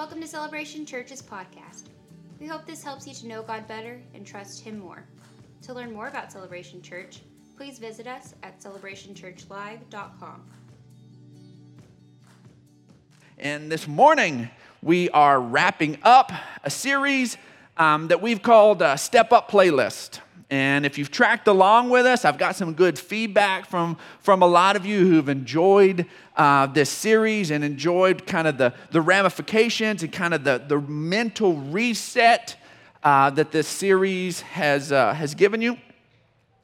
Welcome to Celebration Church's podcast. We hope this helps you to know God better and trust Him more. To learn more about Celebration Church, please visit us at celebrationchurchlive.com. And this morning, we are wrapping up a series um, that we've called uh, Step Up Playlist. And if you've tracked along with us, I've got some good feedback from, from a lot of you who've enjoyed uh, this series and enjoyed kind of the, the ramifications and kind of the, the mental reset uh, that this series has, uh, has given you.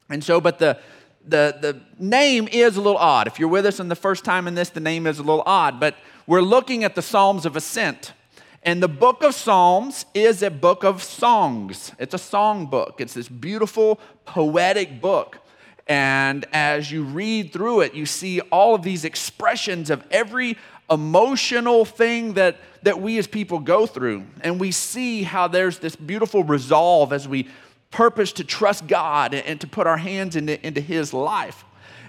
And so, but the, the, the name is a little odd. If you're with us in the first time in this, the name is a little odd. But we're looking at the Psalms of Ascent. And the book of Psalms is a book of songs. It's a song book. It's this beautiful, poetic book. And as you read through it, you see all of these expressions of every emotional thing that, that we as people go through. And we see how there's this beautiful resolve as we purpose to trust God and to put our hands into, into His life.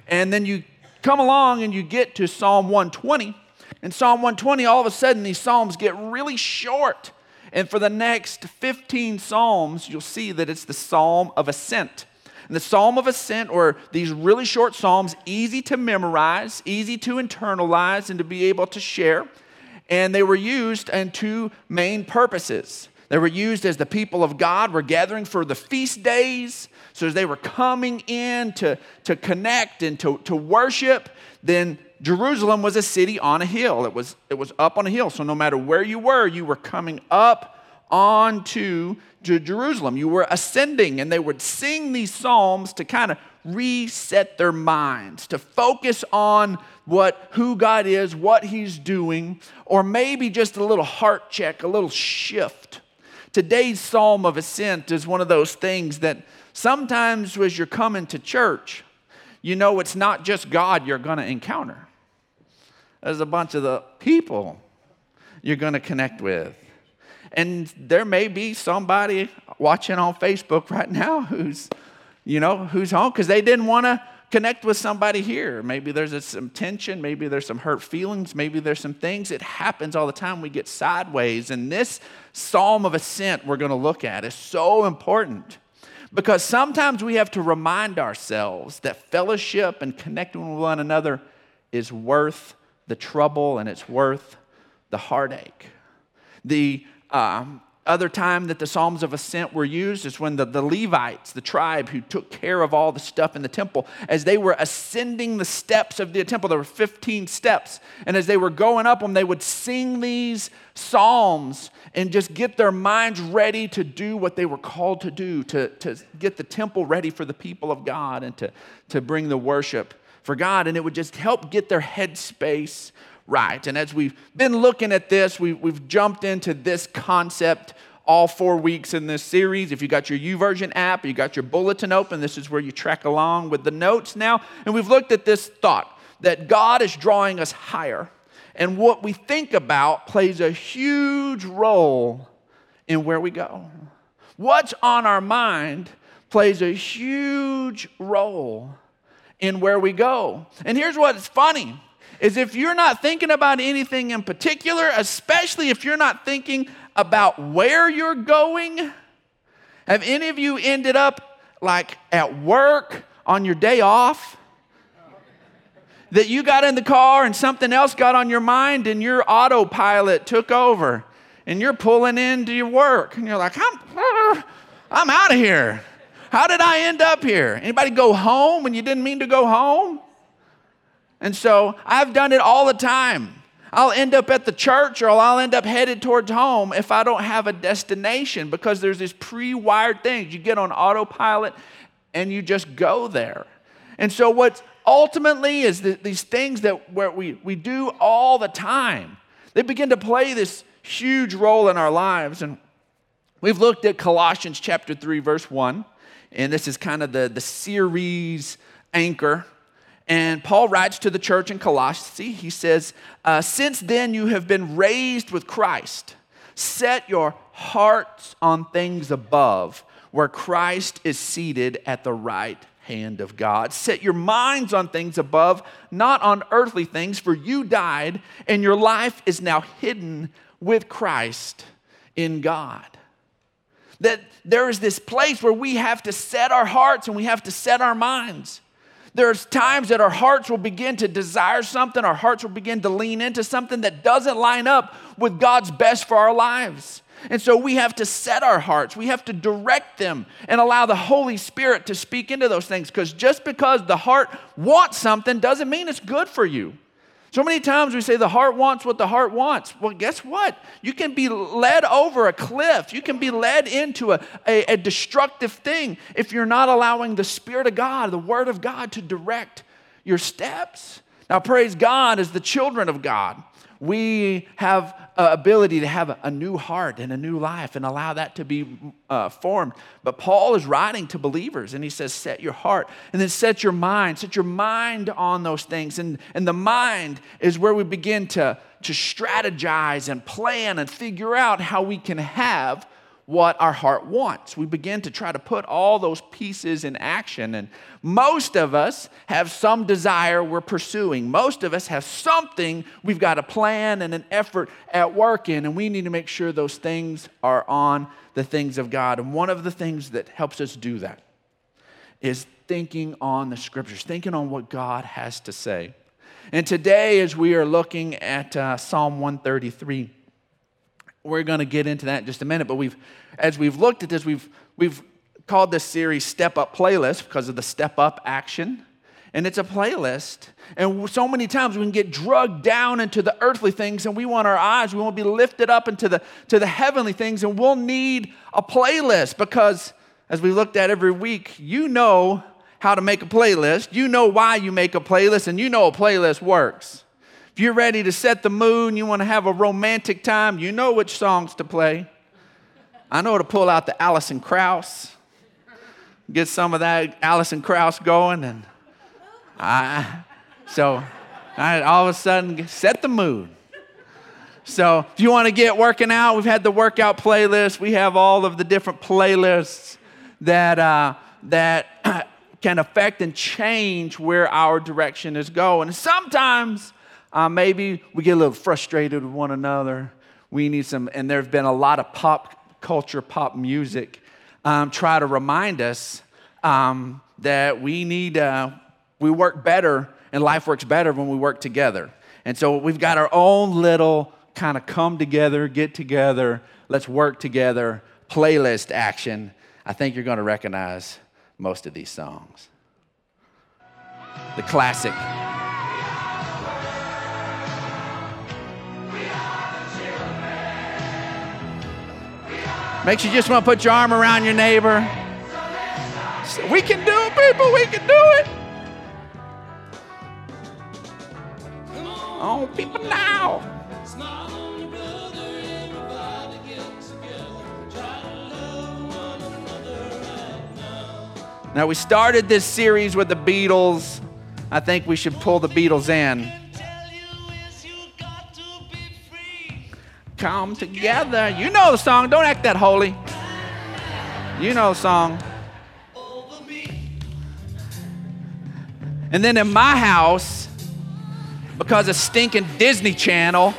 And then you come along and you get to Psalm 120 in Psalm 120, all of a sudden, these Psalms get really short. And for the next 15 Psalms, you'll see that it's the Psalm of Ascent. And the Psalm of Ascent, or these really short Psalms, easy to memorize, easy to internalize, and to be able to share. And they were used in two main purposes. They were used as the people of God were gathering for the feast days. So as they were coming in to, to connect and to, to worship, then Jerusalem was a city on a hill. It was, it was up on a hill. So no matter where you were, you were coming up onto to Jerusalem. You were ascending, and they would sing these psalms to kind of reset their minds, to focus on what who God is, what He's doing, or maybe just a little heart check, a little shift. Today's Psalm of Ascent is one of those things that sometimes as you're coming to church, you know it's not just God you're going to encounter. There's a bunch of the people you're going to connect with. And there may be somebody watching on Facebook right now who's, you know, who's home because they didn't want to connect with somebody here. Maybe there's some tension, maybe there's some hurt feelings, maybe there's some things. It happens all the time. We get sideways. And this psalm of ascent we're going to look at is so important because sometimes we have to remind ourselves that fellowship and connecting with one another is worth the trouble and it's worth the heartache. The um, other time that the Psalms of Ascent were used is when the, the Levites, the tribe who took care of all the stuff in the temple, as they were ascending the steps of the temple, there were 15 steps. And as they were going up them, they would sing these psalms and just get their minds ready to do what they were called to do, to, to get the temple ready for the people of God and to, to bring the worship for God, and it would just help get their headspace right. And as we've been looking at this, we, we've jumped into this concept all four weeks in this series. If you got your YouVersion app, you got your bulletin open, this is where you track along with the notes now. And we've looked at this thought that God is drawing us higher. And what we think about plays a huge role in where we go. What's on our mind plays a huge role in where we go. And here's what's funny is if you're not thinking about anything in particular, especially if you're not thinking about where you're going, have any of you ended up like at work on your day off? That you got in the car and something else got on your mind and your autopilot took over and you're pulling into your work and you're like, I'm, I'm out of here. How did I end up here? Anybody go home when you didn't mean to go home? And so I've done it all the time. I'll end up at the church or I'll end up headed towards home if I don't have a destination because there's these pre wired things. You get on autopilot and you just go there. And so, what ultimately is the, these things that where we, we do all the time, they begin to play this huge role in our lives. And we've looked at Colossians chapter 3, verse 1 and this is kind of the, the series anchor. And Paul writes to the church in Colossae, he says, uh, Since then you have been raised with Christ. Set your hearts on things above, where Christ is seated at the right hand of God. Set your minds on things above, not on earthly things, for you died, and your life is now hidden with Christ in God. That there is this place where we have to set our hearts and we have to set our minds. There's times that our hearts will begin to desire something, our hearts will begin to lean into something that doesn't line up with God's best for our lives. And so we have to set our hearts, we have to direct them and allow the Holy Spirit to speak into those things because just because the heart wants something doesn't mean it's good for you. So many times we say the heart wants what the heart wants. Well, guess what? You can be led over a cliff. You can be led into a, a, a, destructive thing if you're not allowing the Spirit of God, the Word of God, to direct your steps. Now, praise God as the children of God we have ability to have a, new heart and a new life and allow that to be uh, formed. But Paul is writing to believers and he says, set your heart and then set your mind, set your mind on those things. And, and the mind is where we begin to, to strategize and plan and figure out how we can have what our heart wants. We begin to try to put all those pieces in action. And most of us have some desire we're pursuing. Most of us have something we've got a plan and an effort at work in, and we need to make sure those things are on the things of God. And one of the things that helps us do that is thinking on the scriptures, thinking on what God has to say. And today, as we are looking at uh, Psalm 133, we're going to get into that in just a minute, but we've, as we've looked at this, we've, we've called this series Step Up Playlist because of the step up action. And it's a playlist. And so many times we can get drugged down into the earthly things and we want our eyes, we want to be lifted up into the, to the heavenly things. And we'll need a playlist because, as we looked at every week, you know how to make a playlist. You know why you make a playlist, and you know a playlist works. If you're ready to set the mood you want to have a romantic time, you know which songs to play. I know to pull out the Alison Krauss, get some of that Alison Krauss going, and I, so I all of a sudden set the mood. So if you want to get working out, we've had the workout playlist. We have all of the different playlists that uh, that can affect and change where our direction is going. And sometimes uh, maybe we get a little frustrated with one another. We need some, and there's been a lot of pop culture, pop music, um, try to remind us um, that we need, uh, we work better and life works better when we work together. And so we've got our own little kind of come together, get together, let's work together playlist action. I think you're going to recognize most of these songs. The classic. Makes you just want to put your arm around your neighbor. We can do it, people. We can do it. Oh, people now. Now, we started this series with the Beatles. I think we should pull the Beatles in. Come together. You know the song. Don't act that holy. You know the song. And then in my house, because of stinking Disney Channel,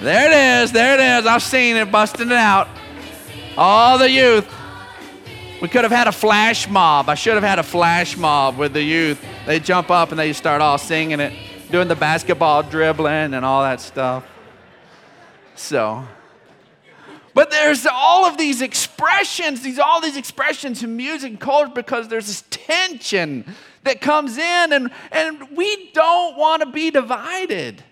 there it is, there it is. I've seen it busting it out. All the youth. We could have had a flash mob. I should have had a flash mob with the youth. They jump up and they start all singing it, doing the basketball dribbling and all that stuff. So, but there's all of these expressions, these all these expressions in music and culture because there's this tension that comes in, and, and we don't want to be divided.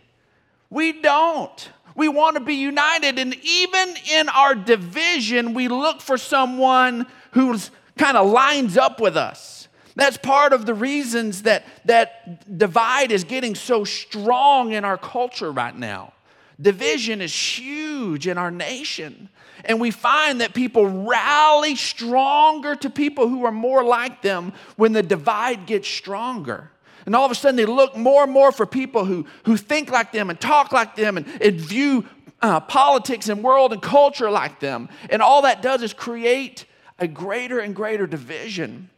We don't. We want to be united. And even in our division, we look for someone who's kind of lines up with us. That's part of the reasons that, that divide is getting so strong in our culture right now. Division is huge in our nation. And we find that people rally stronger to people who are more like them when the divide gets stronger. And all of a sudden, they look more and more for people who, who think like them and talk like them and, and view uh, politics and world and culture like them. And all that does is create a greater and greater division.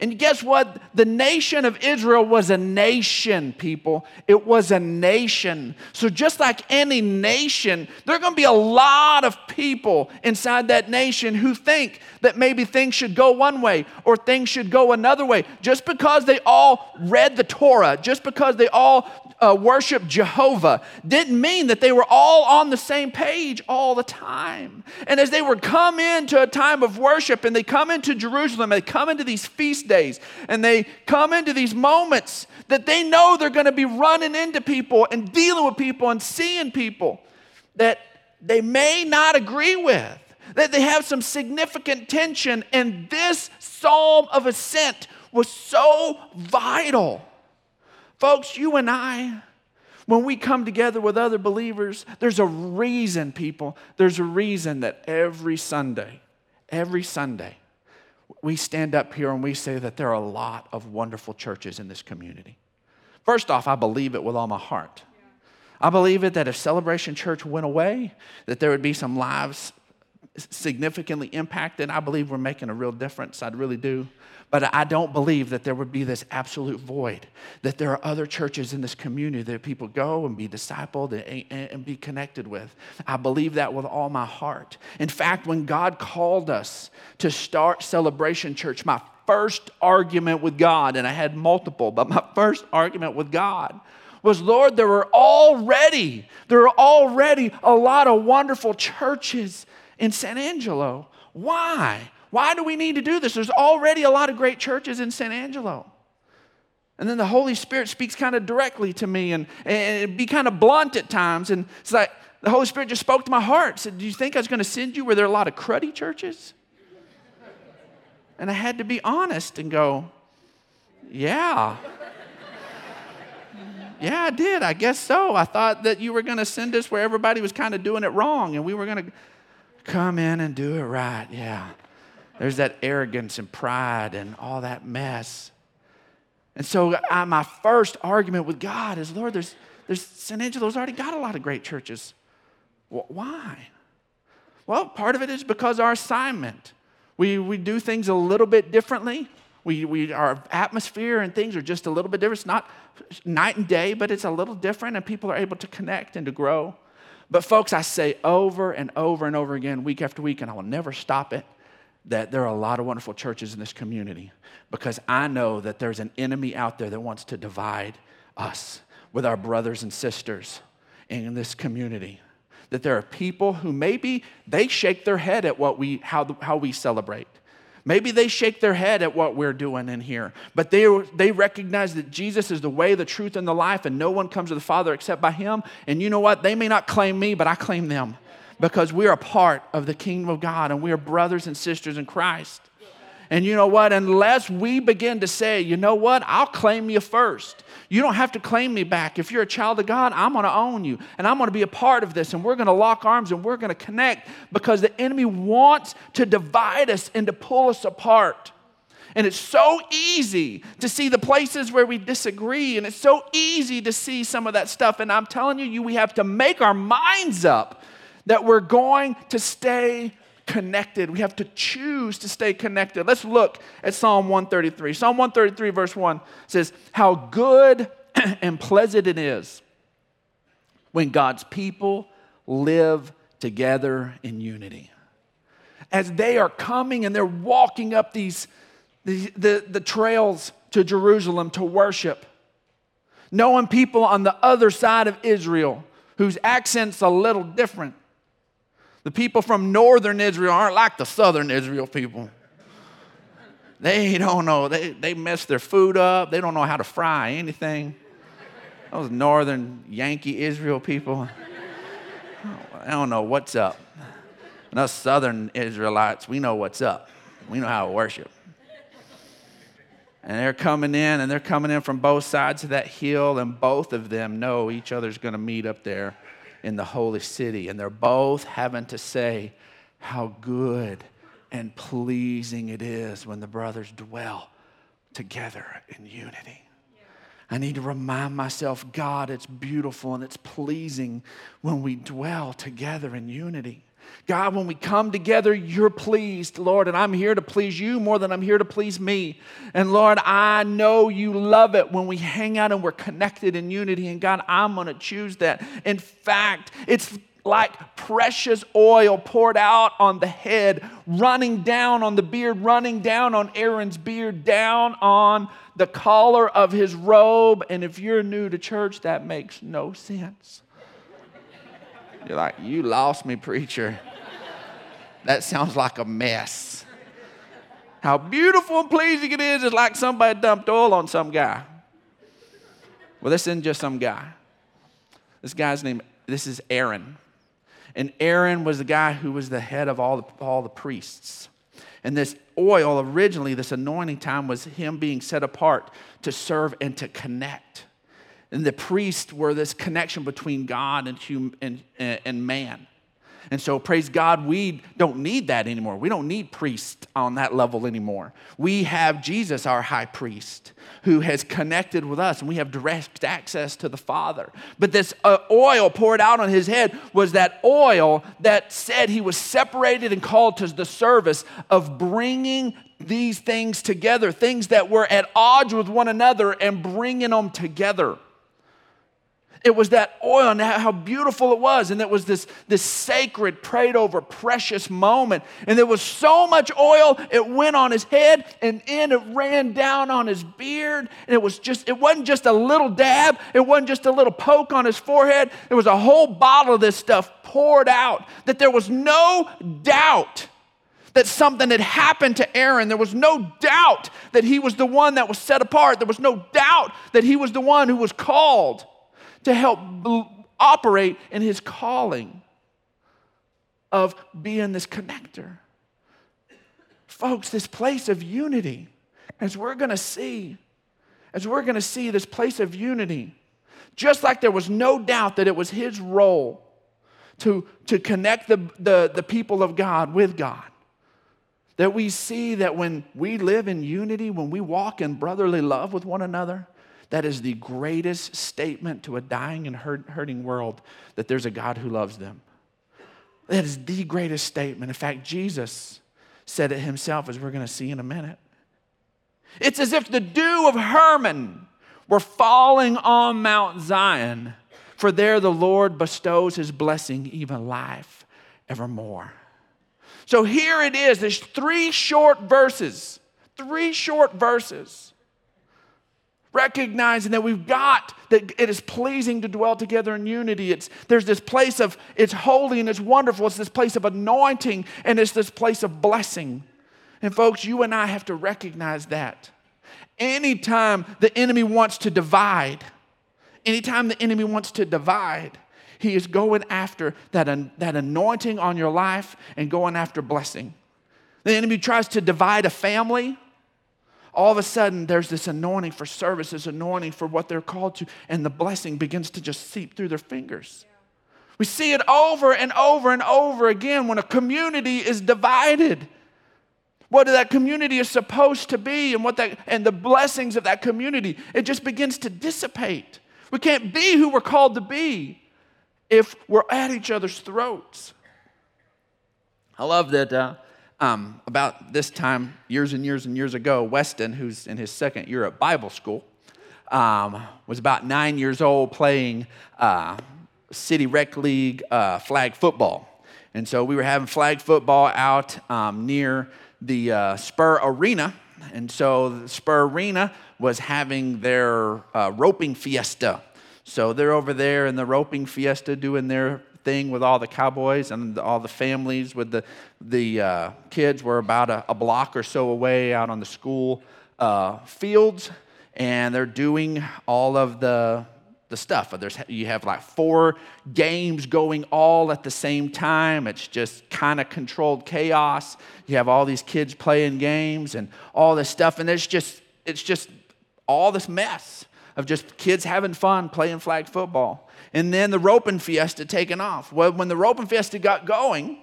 And guess what? The nation of Israel was a nation, people. It was a nation. So, just like any nation, there are going to be a lot of people inside that nation who think that maybe things should go one way or things should go another way. Just because they all read the Torah, just because they all uh, worship Jehovah didn't mean that they were all on the same page all the time. And as they would come into a time of worship and they come into Jerusalem, they come into these feast days and they come into these moments that they know they're going to be running into people and dealing with people and seeing people that they may not agree with, that they have some significant tension. And this psalm of ascent was so vital Folks, you and I, when we come together with other believers, there's a reason, people. There's a reason that every Sunday, every Sunday, we stand up here and we say that there are a lot of wonderful churches in this community. First off, I believe it with all my heart. I believe it that if Celebration Church went away, that there would be some lives significantly impacted. I believe we're making a real difference. I really do. But I don't believe that there would be this absolute void, that there are other churches in this community that people go and be discipled and, and, be connected with. I believe that with all my heart. In fact, when God called us to start Celebration Church, my first argument with God, and I had multiple, but my first argument with God was Lord, there are already, there are already a lot of wonderful churches in San Angelo. Why? Why do we need to do this? There's already a lot of great churches in San Angelo. And then the Holy Spirit speaks kind of directly to me and, and be kind of blunt at times. And it's like the Holy Spirit just spoke to my heart. Said, Do you think I was going to send you where there are a lot of cruddy churches? And I had to be honest and go, Yeah. Yeah, I did. I guess so. I thought that you were going to send us where everybody was kind of doing it wrong and we were going to come in and do it right. Yeah. There's that arrogance and pride and all that mess. And so I, my first argument with God is, Lord, there's, there's San Angelo's already got a lot of great churches. Why? Well, part of it is because our assignment. We, we do things a little bit differently. We, we, our atmosphere and things are just a little bit different. It's not night and day, but it's a little different, and people are able to connect and to grow. But, folks, I say over and over and over again, week after week, and I will never stop it that there are a lot of wonderful churches in this community because I know that there's an enemy out there that wants to divide us with our brothers and sisters in this community. That there are people who maybe they shake their head at what we, how, how we celebrate. Maybe they shake their head at what we're doing in here, but they, they recognize that Jesus is the way, the truth, and the life, and no one comes to the Father except by Him. And you know what? They may not claim me, but I claim them because we're a part of the kingdom of God and we are brothers and sisters in Christ. And you know what? Unless we begin to say, you know what? I'll claim you first. You don't have to claim me back. If you're a child of God, I'm going to own you and I'm going to be a part of this and we're going to lock arms and we're going to connect because the enemy wants to divide us and to pull us apart. And it's so easy to see the places where we disagree, and it's so easy to see some of that stuff. And I'm telling you, you we have to make our minds up that we're going to stay connected. We have to choose to stay connected. Let's look at Psalm 133. Psalm 133, verse 1 says, How good and pleasant it is when God's people live together in unity. As they are coming and they're walking up these, the, the, the trails to Jerusalem to worship, knowing people on the other side of Israel whose accent's a little different, the people from northern Israel aren't like the southern Israel people. They don't know. They, they mess their food up. They don't know how to fry anything. Those northern Yankee Israel people, I don't know what's up. And us southern Israelites, we know what's up. We know how to worship. And they're coming in, and they're coming in from both sides of that hill, and both of them know each other's going to meet up there in the holy city. And they're both having to say how good and pleasing it is when the brothers dwell together in unity. I need to remind myself, God, it's beautiful and it's pleasing when we dwell together in unity. God, when we come together, you're pleased, Lord, and I'm here to please you more than I'm here to please me. And Lord, I know you love it when we hang out and we're connected in unity. And God, I'm going to choose that. In fact, it's like precious oil poured out on the head, running down on the beard, running down on Aaron's beard, down on the collar of his robe. And if you're new to church, that makes no sense. You're like, you lost me, preacher. That sounds like a mess. How beautiful and pleasing it is, it's like somebody dumped oil on some guy. Well, this isn't just some guy. This guy's name, this is Aaron. And Aaron was the guy who was the head of all the, all the priests. And this oil, originally, this anointing time, was him being set apart to serve and to connect. And the priests were this connection between God and, hum, and, and man. And so, praise God, we don't need that anymore. We don't need priests on that level anymore. We have Jesus, our high priest, who has connected with us, and we have direct access to the Father. But this uh, oil poured out on his head was that oil that said he was separated and called to the service of bringing these things together, things that were at odds with one another, and bringing them together. It was that oil and how beautiful it was. And it was this, this sacred, prayed over, precious moment. And there was so much oil, it went on his head and in it ran down on his beard. And it was just, it wasn't just a little dab, it wasn't just a little poke on his forehead. It was a whole bottle of this stuff poured out. That there was no doubt that something had happened to Aaron. There was no doubt that he was the one that was set apart. There was no doubt that he was the one who was called to help operate in his calling of being this connector. Folks, this place of unity, as we're going to see, as we're going to see this place of unity, just like there was no doubt that it was his role to, to connect the, the, the people of God with God. That we see that when we live in unity, when we walk in brotherly love with one another, that is the greatest statement to a dying and hurting world that there's a God who loves them. That is the greatest statement. In fact, Jesus said it himself, as we're going to see in a minute. It's as if the dew of Hermon were falling on Mount Zion, for there the Lord bestows his blessing, even life evermore. So here it is. There's three short verses, three short verses recognizing that we've got that it is pleasing to dwell together in unity. It's there's this place of it's holy and it's wonderful. It's this place of anointing and it's this place of blessing. And folks you and i have to recognize that. Anytime the enemy wants to divide anytime the enemy wants to divide he is going after that, that anointing on your life and going after blessing. The enemy tries to divide a family all of a sudden there's this anointing for service, this anointing for what they're called to, and the blessing begins to just seep through their fingers. We see it over and over and over again when a community is divided. What that community is supposed to be and what that and the blessings of that community, it just begins to dissipate. We can't be who we're called to be if we're at each other's throats. I love that uh, um, about this time, years and years and years ago, Weston, who's in his second year at Bible school, um, was about nine years old playing uh, City Rec League uh, flag football. And so we were having flag football out um, near the uh, Spur Arena. And so the Spur Arena was having their uh, roping fiesta. So they're over there in the roping fiesta doing their thing with all the cowboys and all the families with the, the uh, kids. Were about a, a, block or so away out on the school uh, fields and they're doing all of the, the stuff. There's, you have like four games going all at the same time. It's just kind of controlled chaos. You have all these kids playing games and all this stuff and it's just it's just all this mess of just kids having fun playing flag football and then the roping fiesta taken off. Well, when the roping fiesta got going,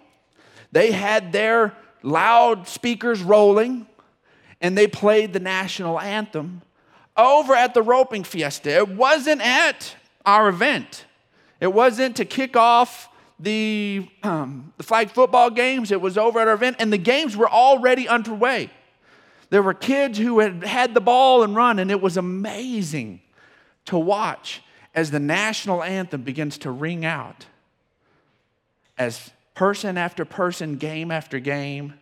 they had their loud speakers rolling and they played the national anthem over at the roping fiesta. It wasn't at our event, it wasn't to kick off the, um, the flag football games. It was over at our event, and the games were already underway. There were kids who had had the ball and run, and it was amazing to watch as the national anthem begins to ring out. As person after person, game after game,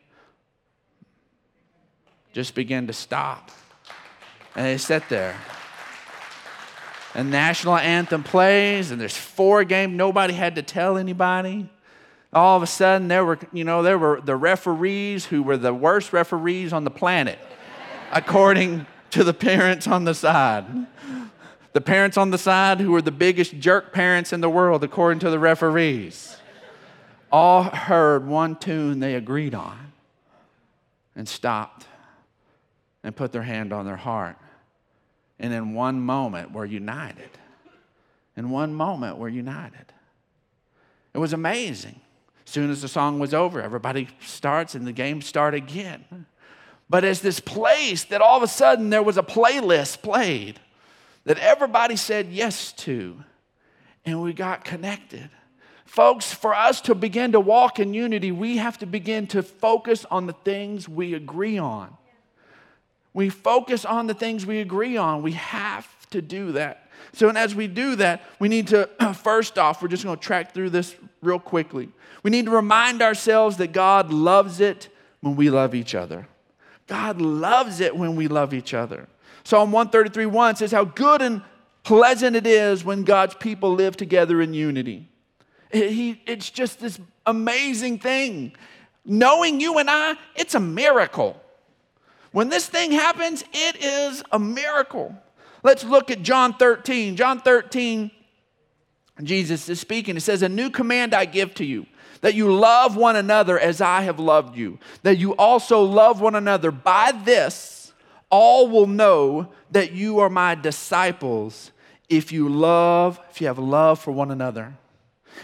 just begin to stop. And they sit there. And national anthem plays, and there's four games. Nobody had to tell anybody all of a sudden there were, you know, there were the referees who were the worst referees on the planet, according to the parents on the side. The parents on the side who were the biggest jerk parents in the world, according to the referees, all heard one tune they agreed on and stopped and put their hand on their heart. And in one moment, were united. In one moment, were united. It was amazing. As soon as the song was over, everybody starts and the game start again. But as this place that all of a sudden there was a playlist played that everybody said yes to, and we got connected. Folks, for us to begin to walk in unity, we have to begin to focus on the things we agree on. We focus on the things we agree on. We have to do that. So, and as we do that, we need to, first off, we're just going to track through this real quickly. We need to remind ourselves that God loves it when we love each other. God loves it when we love each other. Psalm 133 1 says, How good and pleasant it is when God's people live together in unity. He, it's just this amazing thing. Knowing you and I, it's a miracle. When this thing happens, it is a miracle. Let's look at John 13. John 13, Jesus is speaking. It says, A new command I give to you that you love one another as I have loved you, that you also love one another. By this, all will know that you are my disciples if you love, if you have love for one another.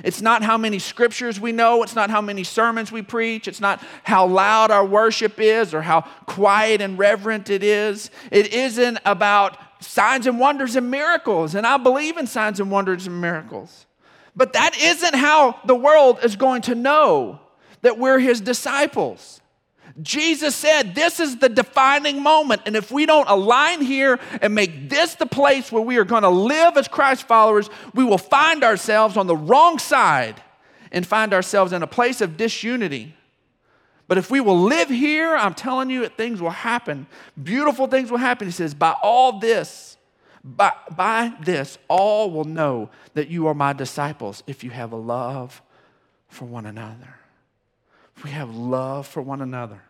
It's not how many scriptures we know. It's not how many sermons we preach. It's not how loud our worship is or how quiet and reverent it is. It isn't about signs and wonders and miracles. And I believe in signs and wonders and miracles. But that isn't how the world is going to know that we're his disciples. Jesus said this is the defining moment. And if we don't align here and make this the place where we are going to live as Christ followers, we will find ourselves on the wrong side and find ourselves in a place of disunity. But if we will live here, I'm telling you, things will happen. Beautiful things will happen. He says, By all this, by, by this, all will know that you are my disciples if you have a love for one another. We have love for one another.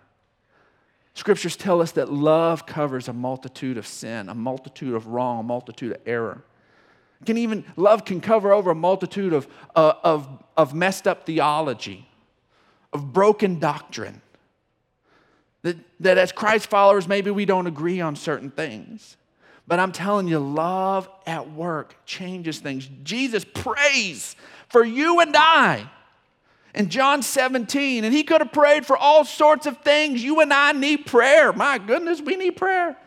Scriptures tell us that love covers a multitude of sin, a multitude of wrong, a multitude of error. Can even love can cover over a multitude of, uh, of, of messed up theology, of broken doctrine. That, that as Christ followers, maybe we don't agree on certain things. But I'm telling you, love at work changes things. Jesus prays for you and I in John 17, and he could have prayed for all sorts of things. You and I need prayer. My goodness, we need prayer.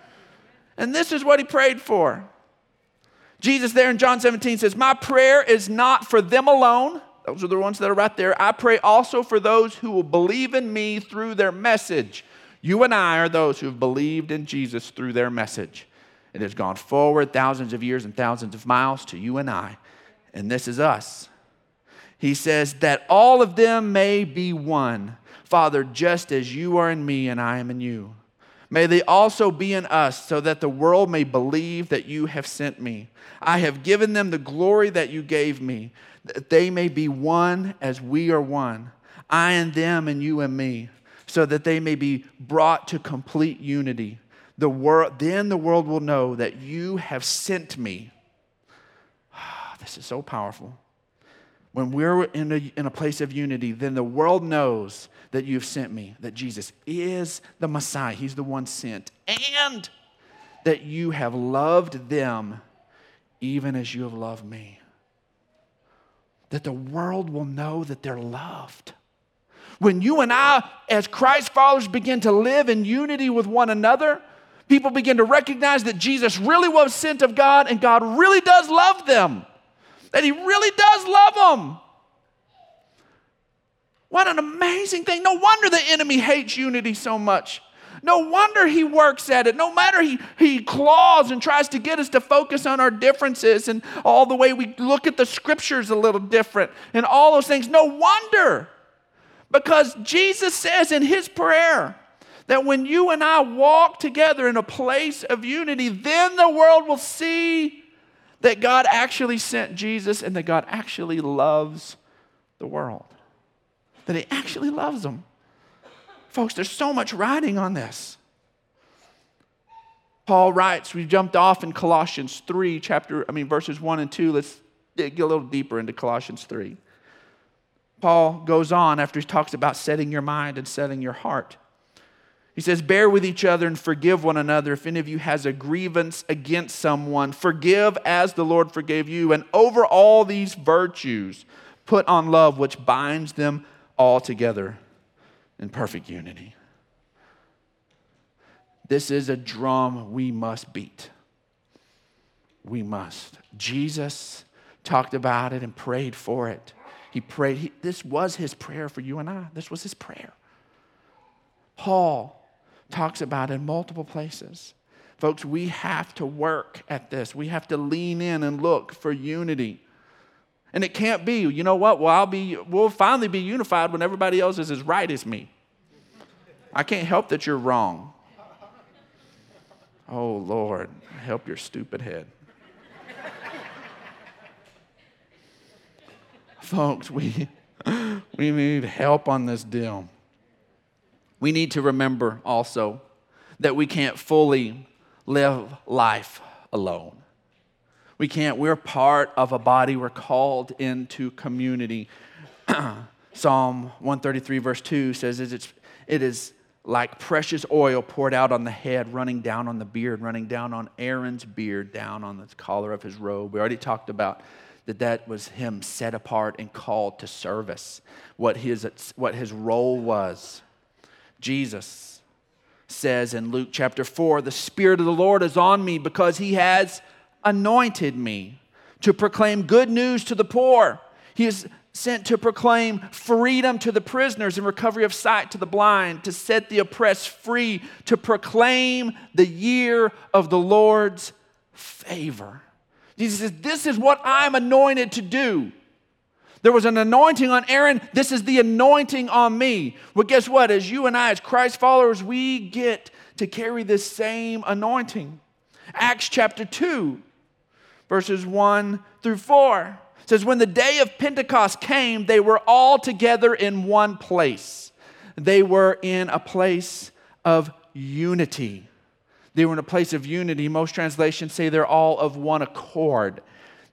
And this is what he prayed for. Jesus, there in John 17, says, My prayer is not for them alone. Those are the ones that are right there. I pray also for those who will believe in me through their message. You and I are those who have believed in Jesus through their message. It has gone forward thousands of years and thousands of miles to you and I. And this is us. He says, that all of them may be one. Father, just as you are in me and I am in you. May they also be in us, so that the world may believe that you have sent me. I have given them the glory that you gave me, that they may be one as we are one. I and them, and you and me, so that they may be brought to complete unity the world, then the world will know that you have sent me. Ah, this is so powerful. When we're in a, in a place of unity, then the world knows that you've sent me, that Jesus is the Messiah, He's the one sent, and that you have loved them even as you have loved me. That the world will know that they're loved. When you and I, as Christ followers, begin to live in unity with one another, people begin to recognize that Jesus really was sent of God and God really does love them, that He really does love them. What an amazing thing. No wonder the enemy hates unity so much. No wonder he works at it. No matter he, he claws and tries to get us to focus on our differences and all the way we look at the scriptures a little different and all those things. No wonder. Because Jesus says in his prayer that when you and I walk together in a place of unity, then the world will see that God actually sent Jesus and that God actually loves the world. That he actually loves them. Folks, there's so much writing on this. Paul writes, we jumped off in Colossians 3, chapter, I mean, verses 1 and 2. Let's get a little deeper into Colossians 3. Paul goes on after he talks about setting your mind and setting your heart. He says, Bear with each other and forgive one another. If any of you has a grievance against someone, forgive as the Lord forgave you. And over all these virtues, put on love, which binds them all together in perfect unity. This is a drum we must beat. We must. Jesus talked about it and prayed for it. He prayed, he, this was his prayer for you and I. This was his prayer. Paul talks about in multiple places. Folks, we have to work at this. We have to lean in and look for unity. And it can't be, you know what? Well, I'll be, we'll finally be unified when everybody else is as right as me. I can't help that you're wrong. Oh, Lord, help your stupid head. Folks, we, we need help on this deal. We need to remember also that we can't fully live life alone. We can't, we're part of a body, we're called into community. Psalm 133, verse 2 says, It is like precious oil poured out on the head, running down on the beard, running down on Aaron's beard, down on the collar of his robe. We already talked about that that was him set apart and called to service, what his, what his role was. Jesus says in Luke chapter 4 The Spirit of the Lord is on me because he has anointed me to proclaim good news to the poor. He is sent to proclaim freedom to the prisoners and recovery of sight to the blind, to set the oppressed free, to proclaim the year of the Lord's favor. Jesus says, This is what I'm anointed to do. There was an anointing on Aaron. This is the anointing on me. Well, guess what? As you and I, as Christ followers, we get to carry this same anointing. Acts chapter 2, verses 1 through 4 says, When the day of Pentecost came, they were all together in one place. They were in a place of unity. They were in a place of unity. Most translations say they're all of one accord.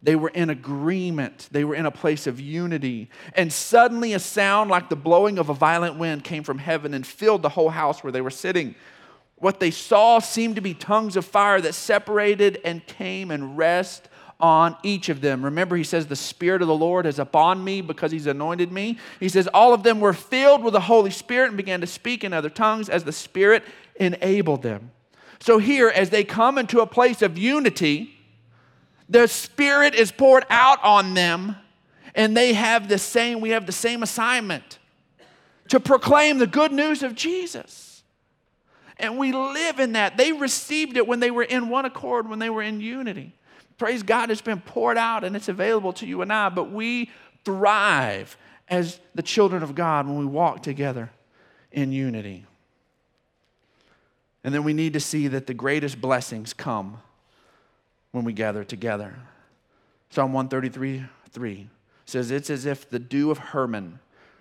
They were in agreement. They were in a place of unity. And suddenly, a sound like the blowing of a violent wind came from heaven and filled the whole house where they were sitting. What they saw seemed to be tongues of fire that separated and came and rest on each of them. Remember, he says, The Spirit of the Lord is upon me because he's anointed me. He says, All of them were filled with the Holy Spirit and began to speak in other tongues as the Spirit enabled them. So, here, as they come into a place of unity, the Spirit is poured out on them, and they have the same, we have the same assignment to proclaim the good news of Jesus. And we live in that. They received it when they were in one accord, when they were in unity. Praise God, it's been poured out and it's available to you and I, but we thrive as the children of God when we walk together in unity. And then we need to see that the greatest blessings come when we gather together. Psalm 133 3 says, It's as if the dew of Hermon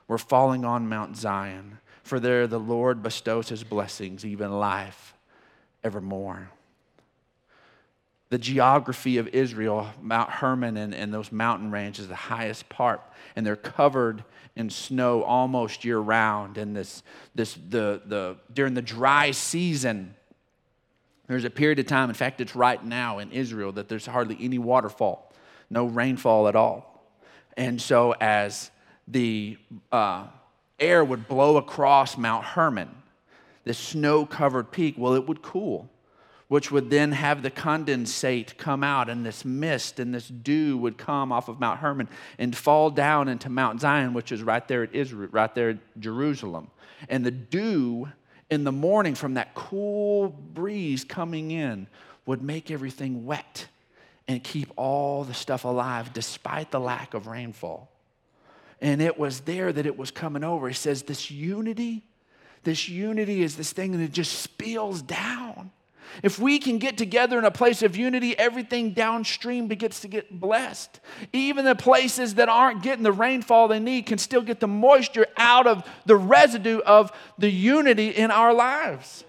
were falling on Mount Zion, for there the Lord bestows his blessings, even life evermore the geography of Israel, Mount Hermon and, and those mountain ranges, the highest part, and they're covered in snow almost year round. And this, this, the, the, during the dry season, there's a period of time, in fact, it's right now in Israel, that there's hardly any waterfall, no rainfall at all. And so, as the uh, air would blow across Mount Hermon, this snow covered peak, well, it would cool which would then have the condensate come out, and this mist and this dew would come off of Mount Hermon and fall down into Mount Zion, which is right there at Israel, right there at Jerusalem. And the dew in the morning from that cool breeze coming in would make everything wet and keep all the stuff alive despite the lack of rainfall. And it was there that it was coming over. He says, This unity, this unity is this thing that just spills down. If we can get together in a place of unity, everything downstream begins to get blessed. Even the places that aren't getting the rainfall they need can still get the moisture out of the residue of the unity in our lives.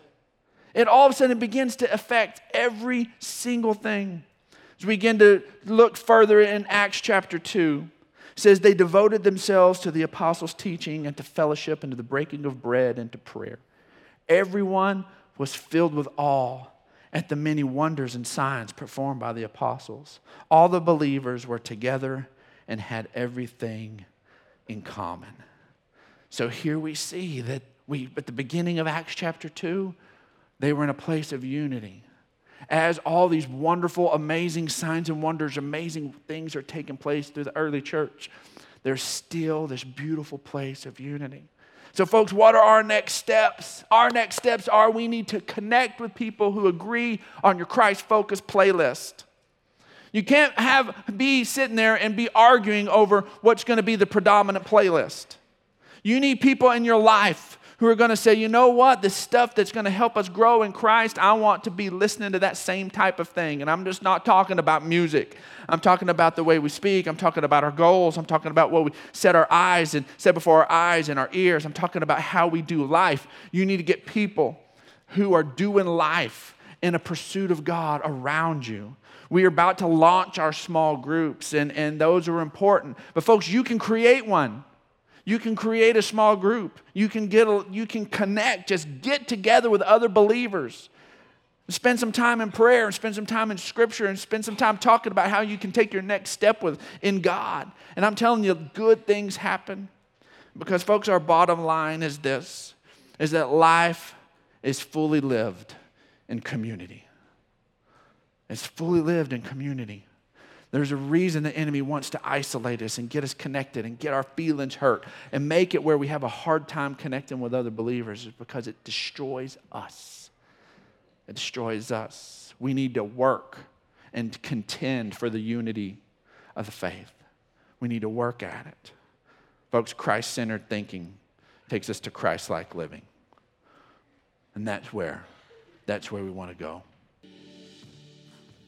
It all of a sudden begins to affect every single thing. As we begin to look further in Acts chapter 2, says they devoted themselves to the apostles' teaching and to fellowship and to the breaking of bread and to prayer. Everyone was filled with awe at the many wonders and signs performed by the apostles. All the believers were together and had everything in common. So here we see that we, at the beginning of Acts chapter 2, they were in a place of unity. As all these wonderful, amazing signs and wonders, amazing things are taking place through the early church, there's still this beautiful place of unity. So, folks, what are our next steps? Our next steps are we need to connect with people who agree on your Christ focused playlist. You can't have be sitting there and be arguing over what's going to be the predominant playlist. You need people in your life who are going to say, you know what, the stuff that's going to help us grow in Christ, I want to be listening to that same type of thing. And I'm just not talking about music. I'm talking about the way we speak. I'm talking about our goals. I'm talking about what we set our eyes and set before our eyes and our ears. I'm talking about how we do life. You need to get people who are doing life in a pursuit of God around you. We are about to launch our small groups, and, and those are important. But, folks, you can create one. You can create a small group. You can get a, you can connect, just get together with other believers. Spend some time in prayer and spend some time in scripture and spend some time talking about how you can take your next step with in God. And I'm telling you good things happen because folks our bottom line is this is that life is fully lived in community. It's fully lived in community. There's a reason the enemy wants to isolate us and get us connected and get our feelings hurt and make it where we have a hard time connecting with other believers is because it destroys us. It destroys us. We need to work and contend for the unity of the faith. We need to work at it. Folks, Christ centered thinking takes us to Christ like living. And that's where, that's where we want to go.